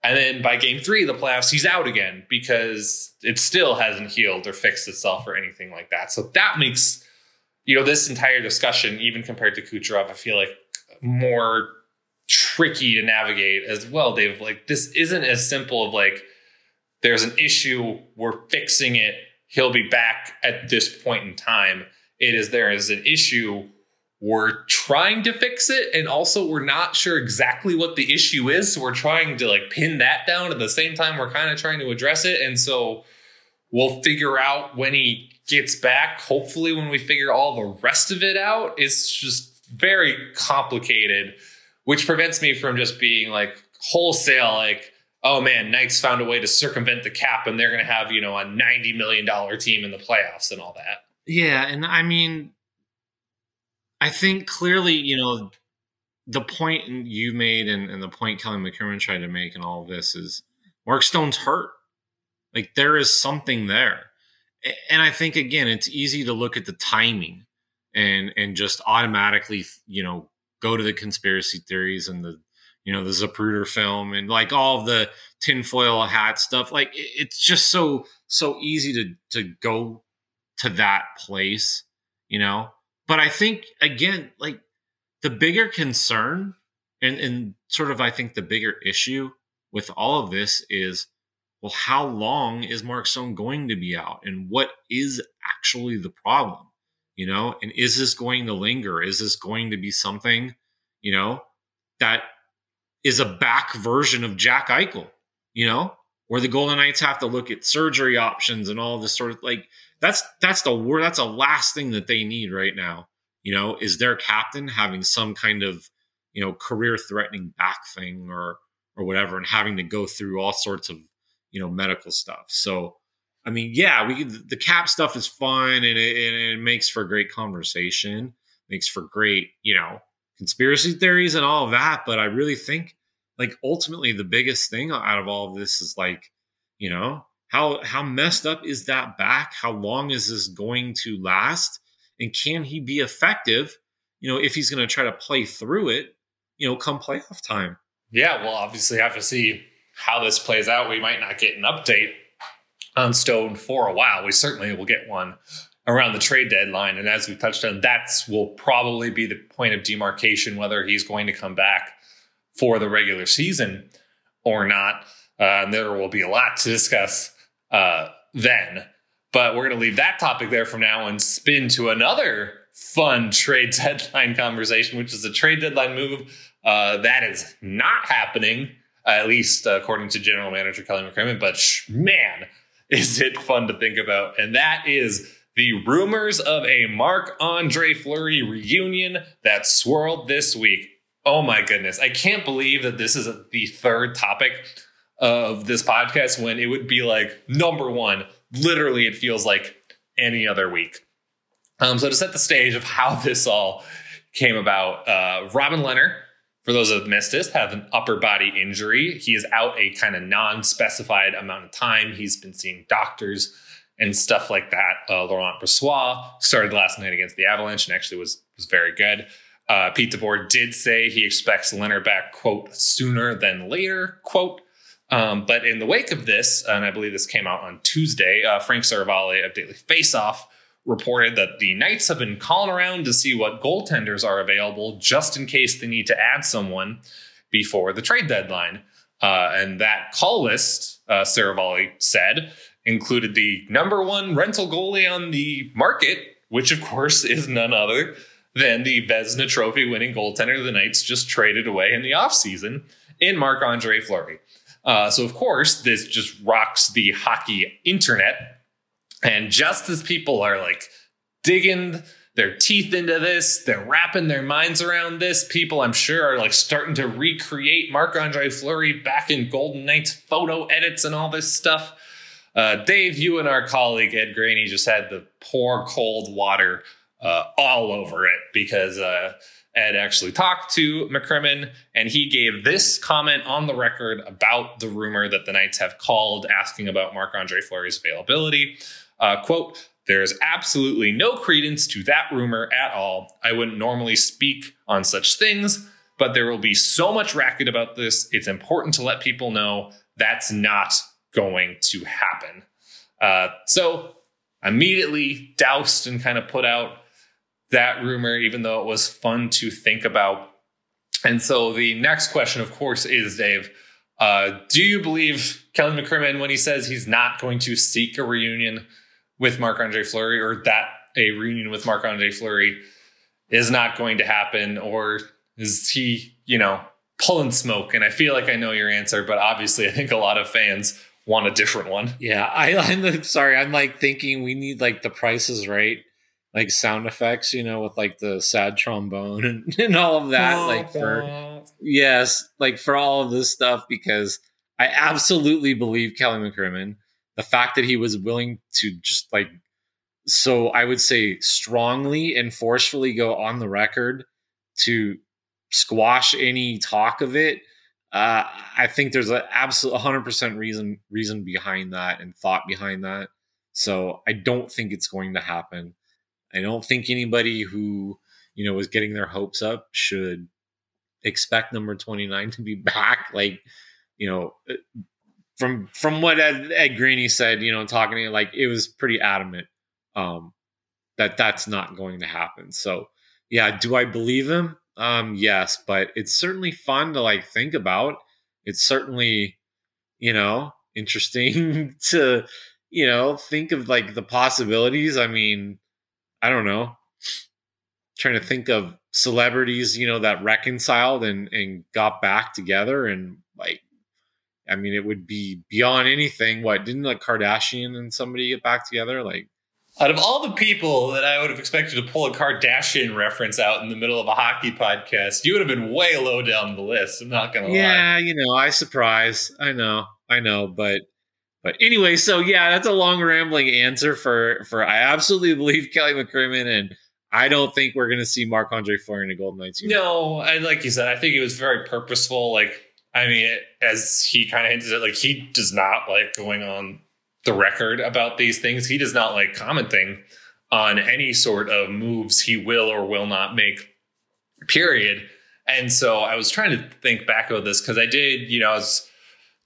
and then by game three, the playoffs, he's out again because it still hasn't healed or fixed itself or anything like that. So that makes, you know, this entire discussion, even compared to Kucherov, I feel like more tricky to navigate as well, Dave. Like, this isn't as simple of like, there's an issue, we're fixing it, he'll be back at this point in time. It is there is an issue, we're trying to fix it and also we're not sure exactly what the issue is so we're trying to like pin that down. At the same time we're kind of trying to address it and so we'll figure out when he gets back. Hopefully when we figure all the rest of it out it's just very complicated which prevents me from just being like wholesale like oh man knights found a way to circumvent the cap and they're going to have you know a 90 million dollar team in the playoffs and all that. Yeah, and I mean, I think clearly, you know, the point you made and, and the point Kelly McCrimmon tried to make in all of this is Mark Stone's hurt. Like there is something there. And I think again, it's easy to look at the timing and and just automatically, you know, go to the conspiracy theories and the you know the Zapruder film and like all the tinfoil hat stuff. Like it's just so so easy to to go to that place, you know. But I think again, like the bigger concern and and sort of I think the bigger issue with all of this is well, how long is Mark Stone going to be out, and what is actually the problem? You know, and is this going to linger? Is this going to be something, you know, that is a back version of Jack Eichel? You know, where the Golden Knights have to look at surgery options and all this sort of like that's that's the word that's the last thing that they need right now. You know, is their captain having some kind of you know career threatening back thing or or whatever, and having to go through all sorts of you know medical stuff. So, I mean, yeah, we the cap stuff is fun and it, and it makes for great conversation, makes for great you know conspiracy theories and all of that. But I really think like ultimately the biggest thing out of all of this is like you know how how messed up is that back? How long is this going to last? And can he be effective? You know, if he's going to try to play through it, you know, come playoff time. Yeah, we'll obviously have to see how this plays out. We might not get an update on Stone for a while. We certainly will get one around the trade deadline. And as we touched on, that's will probably be the point of demarcation whether he's going to come back for the regular season or not. Uh, and there will be a lot to discuss uh, then. But we're going to leave that topic there for now and spin to another fun trade *laughs* deadline conversation, which is a trade deadline move uh, that is not happening, at least according to General Manager Kelly McCrimmon. But sh- man, is it fun to think about? And that is the rumors of a Marc Andre Fleury reunion that swirled this week. Oh my goodness. I can't believe that this is the third topic of this podcast when it would be like number one. Literally, it feels like any other week. Um, so, to set the stage of how *laughs* this all came about, uh, Robin Lehner, for those that missed this, have an upper body injury. He is out a kind of non specified amount of time. He's been seeing doctors and stuff like that. Uh, Laurent Brossoit started last night against the Avalanche and actually was was very good. Uh, Pete DeBoer did say he expects Lehner back, quote, sooner than later, quote. Um, but in the wake of this, and I believe this came out on Tuesday, uh, Frank Seravalli of Daily Faceoff reported that the Knights have been calling around to see what goaltenders are available just in case they need to add someone before the trade deadline. Uh, and that call list, uh, said, included the number one rental goalie on the market, which of course is none other than the Vezina Trophy winning goaltender the Knights just traded away in the offseason in Marc Andre Fleury. Uh, so, of course, this just rocks the hockey internet. And just as people are like digging their teeth into this, they're wrapping their minds around this, people I'm sure are like starting to recreate Marc Andre Fleury back in Golden Knights photo edits and all this stuff. Uh, Dave, you and our colleague Ed Graney just had the pour cold water uh, all over it because uh, Ed actually talked to McCrimmon and he gave this comment on the record about the rumor that the Knights have called asking about Marc Andre Fleury's availability. Uh, quote, there's absolutely no credence to that rumor at all. I wouldn't normally speak on such things, but there will be so much racket about this. It's important to let people know that's not going to happen. Uh, so immediately doused and kind of put out that rumor, even though it was fun to think about. And so the next question, of course, is Dave, uh, do you believe Kelly McCrimmon when he says he's not going to seek a reunion with Marc Andre Fleury or that a reunion with Marc Andre Fleury is not going to happen? Or is he, you know, pulling smoke? And I feel like I know your answer, but obviously I think a lot of fans want a different one. Yeah, I, *laughs* I'm sorry. I'm like thinking we need like the prices right, like sound effects, you know, with like the sad trombone *laughs* and, and all of that. like for yes, like for all of this stuff because I absolutely believe Kelly McCrimmon. The fact that he was willing to just like so I would say strongly and forcefully go on the record to squash any talk of it uh, I think there's an absolute 100% reason reason behind that and thought behind that. So I don't think it's going to happen. I don't think anybody who you know was getting their hopes up should expect number 29 to be *laughs* back. Like you know, uh, from from what Ed, Ed said, you know, talking to you, like it was pretty adamant um, that that's not going to happen. So yeah, do I believe him? Um, yes, but it's certainly fun to like think about. It's certainly, you know, interesting *laughs* to, you know, think of like the possibilities. I mean, I don't know. Trying to think of celebrities, you know, that reconciled and and got back together and like I mean, it would be beyond anything. What didn't like Kardashian and somebody get back together? Like out of all the people that I would have expected to pull a Kardashian reference out in the middle of a hockey podcast, you would have been way low down the list. I'm not gonna yeah, lie. Yeah, you know, I surprise. I know, I know, but but anyway, so yeah, that's a long rambling answer for for I absolutely believe Kelly McCrimmon and I don't think we're gonna see Marc Andre Fleury in a Golden Knights. No, and like you said, I think it was very purposeful. Like, I mean, it, as he kind of hinted at, like he does not like going on the record about these things. He does not like commenting on any sort of moves he will or will not make, period. And so I was trying to think back of this because I did, you know, I was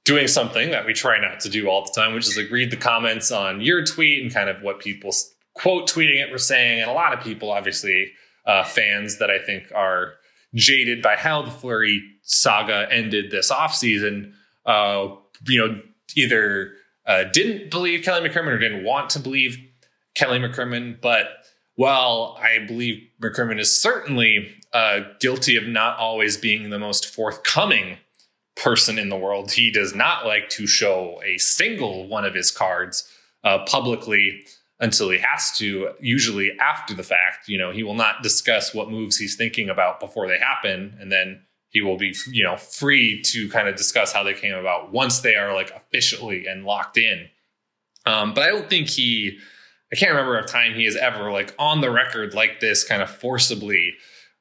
doing something that we try not to do all the time, which is like read the comments on your tweet and kind of what people quote tweeting it were saying. And a lot of people, obviously, uh, fans that I think are jaded by how the Fleury saga ended this offseason, uh, you know, either uh, didn't believe Kelly McCrimmon or didn't want to believe Kelly McCrimmon. But while I believe McCrimmon is certainly uh, guilty of not always being the most forthcoming person in the world, he does not like to show a single one of his cards uh, publicly until he has to, usually after the fact. You know, he will not discuss what moves he's thinking about before they happen. And then he will be, you know, free to kind of discuss how they came about once they are like officially and locked in. Um, but I don't think he, I can't remember a time he has ever like on the record like this kind of forcibly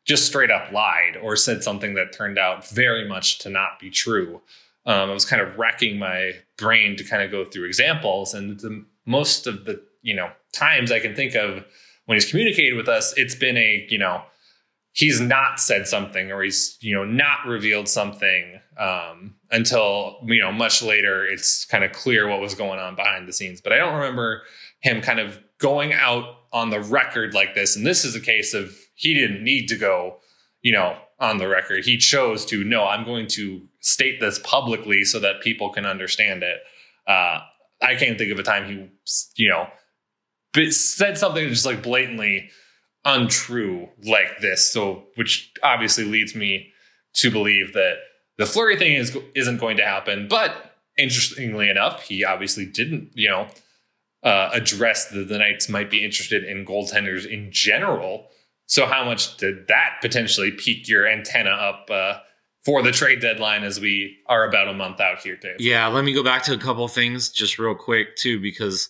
just straight up lied or said something that turned out very much to not be true. Um, I was kind of racking my brain to kind of go through examples, and the most of the you know times I can think of when he's communicated with us, it's been a you know he's not said something or he's you know not revealed something um, until you know much later. It's kind of clear what was going on behind the scenes, but I don't remember him kind of going out on the record like this. And this is a case of he didn't need to go, you know, on the record. He chose to, no, I'm going to state this publicly so that people can understand it. Uh, I can't think of a time he, you know, said something just like blatantly untrue like this. So, which obviously leads me to believe that the Fleury thing is isn't going to happen. But interestingly enough, he obviously didn't, you know, uh, address that the Knights might be interested in goaltenders in general. So, how much did that potentially pique your antenna up uh, for the trade deadline as we are about a month out here, Dave? Yeah, let me go back to a couple things just real quick, too, because,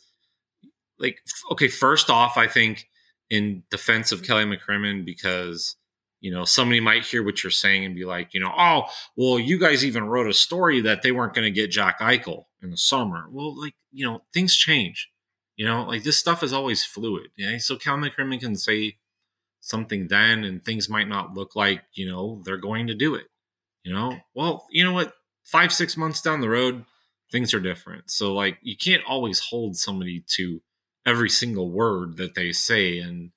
like, okay, first off, I think in defense of Kelly McCrimmon, because you know somebody might hear what you're saying and be like, you know, oh, well, you guys even wrote a story that they weren't going to get Jack Eichel in the summer. Well, like, you know, things change. You know, like this stuff is always fluid. Yeah. So Cal McCrimmon can say something then and things might not look like, you know, they're going to do it. You know, well, you know what? Five, six months down the road, things are different. So like you can't always hold somebody to every single word that they say and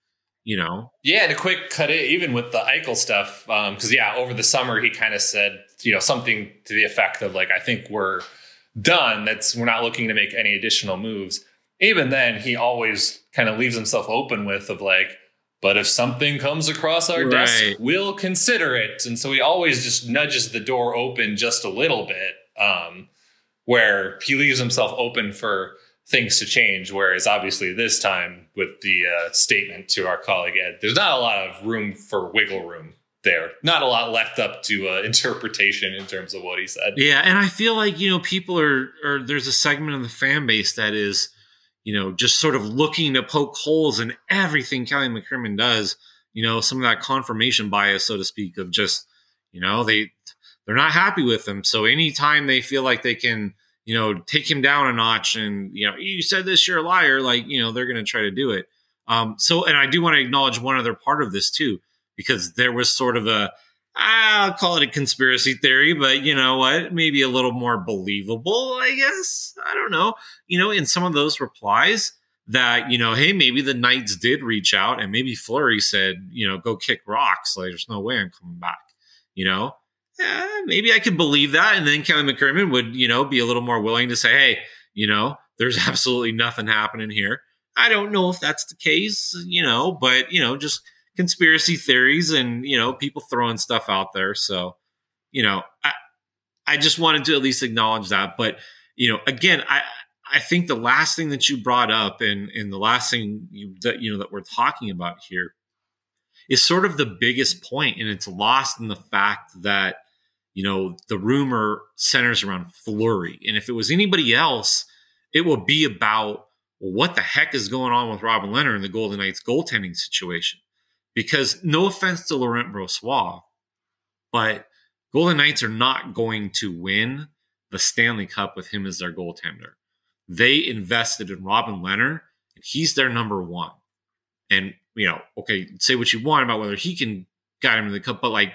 you know yeah to quick cut it even with the eichel stuff because um, yeah over the summer he kind of said you know something to the effect of like i think we're done that's we're not looking to make any additional moves even then he always kind of leaves himself open with of like but if something comes across our right. desk we'll consider it and so he always just nudges the door open just a little bit um, where he leaves himself open for things to change whereas obviously this time with the uh, statement to our colleague ed there's not a lot of room for wiggle room there. Not a lot left up to uh, *laughs* interpretation in terms of what he said. Yeah, and I feel like you know people are, or there's a segment of the fan base that is, you know, just sort of looking to poke holes in everything Kelly McCrimmon does. You know, some of that confirmation bias, so to speak, of just you know they they're not happy with him. So anytime they feel like they can, you know, take him down a notch, and you know, you said this, you're a liar. Like you know, they're to try to do it. Um, so, and I do want to acknowledge one other part of this too because there was sort of a I'll call it a conspiracy theory, but you know what? Maybe a little more believable, I guess. I don't know. You know, in some of those replies that, you know, hey, maybe the Knights did reach out and maybe Fleury said, you know, go kick rocks. Like, there's no way I'm coming back. You know, eh, maybe I could believe that. And then Kelly McCrimmon would, you know, be a little more willing to say, hey, you know, there's *laughs* absolutely nothing happening here. I don't know if that's the case, you know, but, you know, just conspiracy theories and you know people throwing stuff out there. So you know, I I just wanted to at least acknowledge that. But you know, again, I I think the last thing that you brought up and and the last thing you, that you know that we're talking about here is sort of the biggest point, and it's lost in the fact that you know the rumor centers around Fleury, and if it was anybody else, it would be about well, what the heck is going on with Robin Lehner and the Golden Knights goaltending situation. Because no offense to Laurent Brossoit, but Golden Knights are not going to win the Stanley Cup with him as their goaltender. They invested in Robin Lehner, and he's their number one. And, you know, okay, say what you want about whether he can guide him to the cup, but like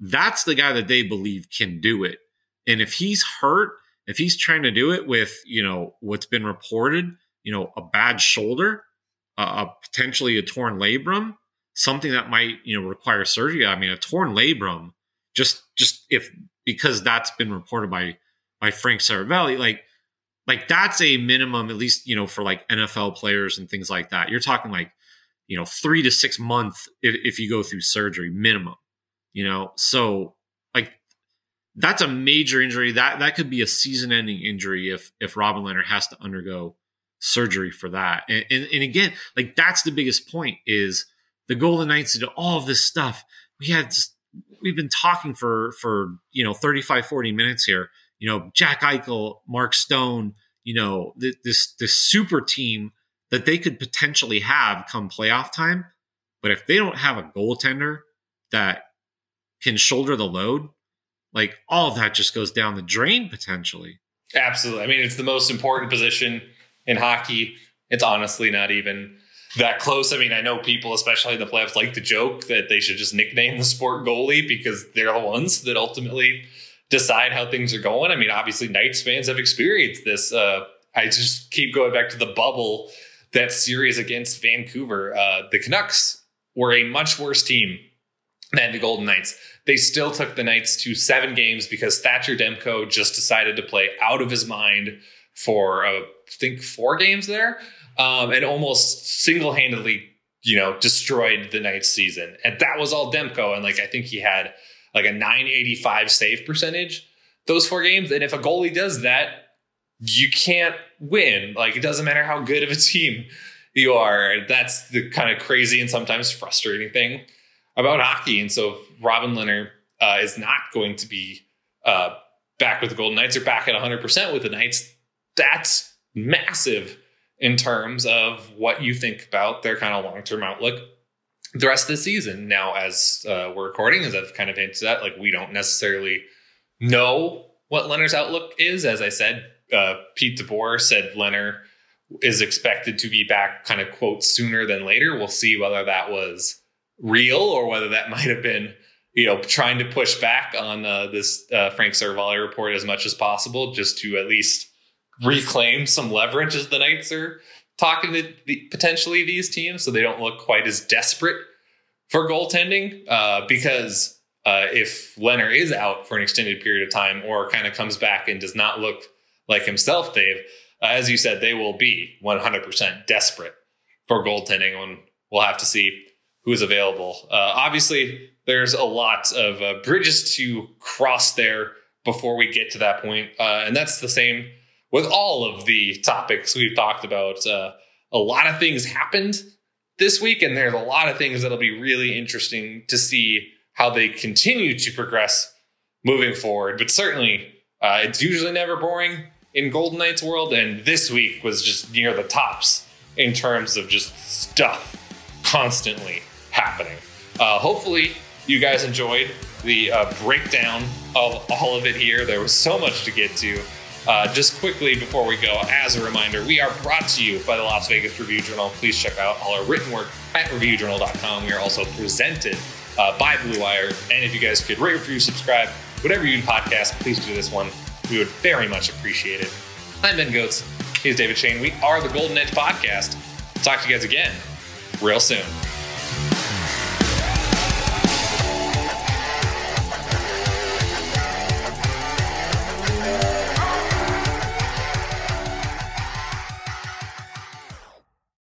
that's the guy that they believe can do it. And if he's hurt, if he's trying to do it with, you know, what's been reported, you know, a bad shoulder, uh, potentially a torn labrum, something that might you know require surgery. I mean, a torn labrum, just just if because that's been reported by by Frank Seravalli, like like that's a minimum at least you know for like NFL players and things like that. You're talking like you know, three to six months if, if you go through surgery minimum. You know, so like that's a major injury. That that could be a season-ending injury if if Robin Lehner has to undergo surgery for that. And, and, and again, like that's the biggest point is the Golden Knights did all of this stuff. We had we've been talking for for you know 35 40 minutes here you know jack eichel mark stone you know th- this this super team that they could potentially have come playoff time but if they don't have a goaltender that can shoulder the load like all of that just goes down the drain potentially Absolutely. I mean, it's the most important position in hockey. It's honestly not even that close. I mean, I know people, especially in the playoffs, like to joke that they should just nickname the sport goalie because they're the ones that ultimately decide how things are going. I mean, obviously, Knights fans have experienced this. Uh, I just keep going back to the bubble that series against Vancouver. Uh, the Canucks were a much worse team than the Golden Knights. They still took the Knights to seven games because Thatcher Demko just decided to play out of his mind for, uh, I think, four games there um, and almost single handedly, you know, destroyed the Knights season. And that was all Demko. And like, I think he had like a 985 save percentage those four games. And if a goalie does that, you can't win. Like, it doesn't matter how good of a team you are. That's the kind of crazy and sometimes frustrating thing about hockey. And so Robin Lehner uh, is not going to be uh, back with the Golden Knights or back at 100% with the Knights. That's massive in terms of what you think about their kind of long term outlook the rest of the season. Now, as uh, we're recording, as I've kind of hinted at, like we don't necessarily know what Lehner's outlook is. As I said, uh, Pete DeBoer said Lehner is expected to be back kind of quote sooner than later. We'll see whether that was real or whether that *laughs* might have been you know trying to push back on uh, this uh, Frank Seravalli report as much as possible, just to at least *laughs* reclaim some leverage as the Knights are talking to the, potentially these teams, so they don't look quite as desperate for goaltending. Uh, because uh, if Lehner is out for an extended period of time, or kind of comes back and does not look like himself, Dave, uh, as you said, they will be 100% desperate for goaltending. When we'll have to see who's available. Uh, obviously, there's a lot of uh, bridges to cross there before we get to that point, uh, and that's the same with all of the topics we've talked about. Uh, a lot of things happened this week, and there's a lot of things that'll be really interesting to see how they continue to progress moving forward. But certainly, uh, it's usually never boring in Golden Knights world, and this week was just near the tops in terms of just stuff constantly happening. Uh, hopefully, you guys enjoyed the uh, breakdown of all of it here. There was so much to get to. Uh, just quickly before we go, as a reminder, we are brought to you by the Las Vegas Review Journal. Please check out all our written work at reviewjournal.com. We are also presented uh, by Blue Wire. And if you guys could rate, review, subscribe, whatever you do podcast, please do this one. We would very much appreciate it. I'm Ben Gotz. He's David Schoen. We are the Golden Edge Podcast. Talk to you guys again real soon.